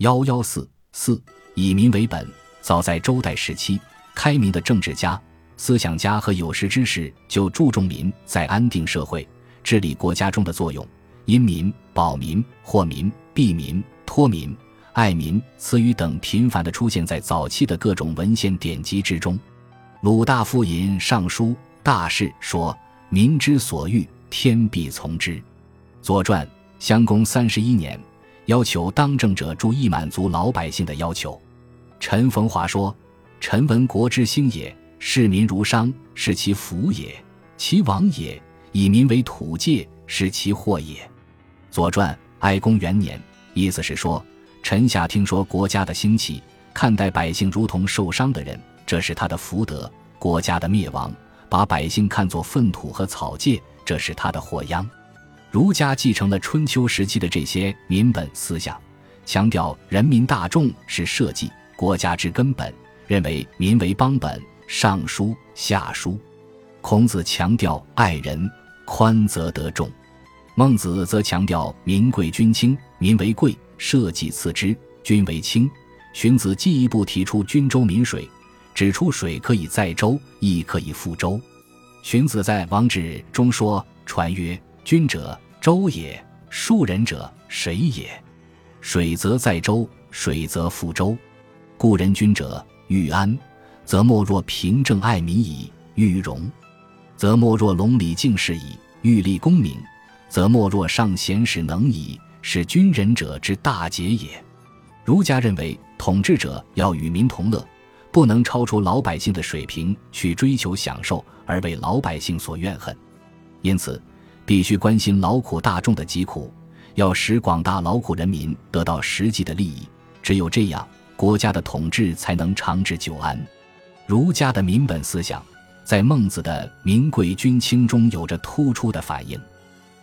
幺幺四四以民为本。早在周代时期，开明的政治家、思想家和有识之士就注重民在安定社会、治理国家中的作用，因民、保民、祸民、避民、托民、爱民词语等频繁地出现在早期的各种文献典籍之中。鲁大夫引《尚书大事》说：“民之所欲，天必从之。”《左传》襄公三十一年，要求当政者注意满足老百姓的要求。陈逢华说：“臣闻国之兴也，视民如商，是其福也；其亡也，以民为土芥，是其祸也。”《左传》哀公元年，意思是说，臣下听说国家的兴起，看待百姓如同受伤的人，这是他的福德；国家的灭亡，把百姓看作粪土和草芥，这是他的祸殃。儒家继承了春秋时期的这些民本思想，强调人民大众是社稷。国家之根本，认为民为邦本，上书下书。孔子强调爱人，宽则得众；孟子则强调民贵君轻，民为贵，社稷次之，君为轻。荀子进一步提出均州民水，指出水可以载舟，亦可以覆舟。荀子在《王止》中说：“传曰：君者，舟也；庶人者，水也。水则载舟，水则覆舟。”故人君者，欲安，则莫若平正爱民矣；欲荣，则莫若隆礼敬事矣；欲立功名，则莫若尚贤使能矣。是君人者之大节也。儒家认为，统治者要与民同乐，不能超出老百姓的水平去追求享受，而为老百姓所怨恨。因此，必须关心劳苦大众的疾苦，要使广大劳苦人民得到实际的利益。只有这样。国家的统治才能长治久安。儒家的民本思想，在孟子的“民贵君轻”中有着突出的反映。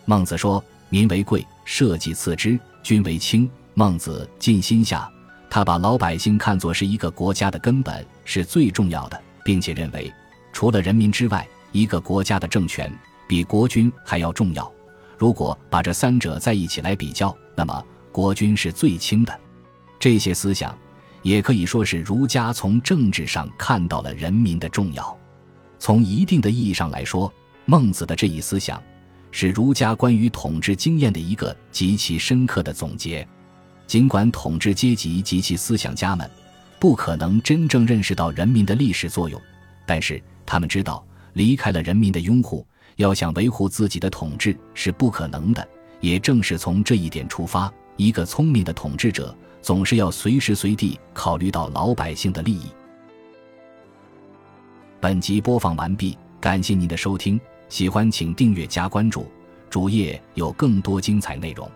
孟子说：“民为贵，社稷次之，君为轻。”孟子尽心下，他把老百姓看作是一个国家的根本，是最重要的，并且认为，除了人民之外，一个国家的政权比国君还要重要。如果把这三者在一起来比较，那么国君是最轻的。这些思想。也可以说是儒家从政治上看到了人民的重要。从一定的意义上来说，孟子的这一思想是儒家关于统治经验的一个极其深刻的总结。尽管统治阶级及其思想家们不可能真正认识到人民的历史作用，但是他们知道，离开了人民的拥护，要想维护自己的统治是不可能的。也正是从这一点出发，一个聪明的统治者。总是要随时随地考虑到老百姓的利益。本集播放完毕，感谢您的收听，喜欢请订阅加关注，主页有更多精彩内容。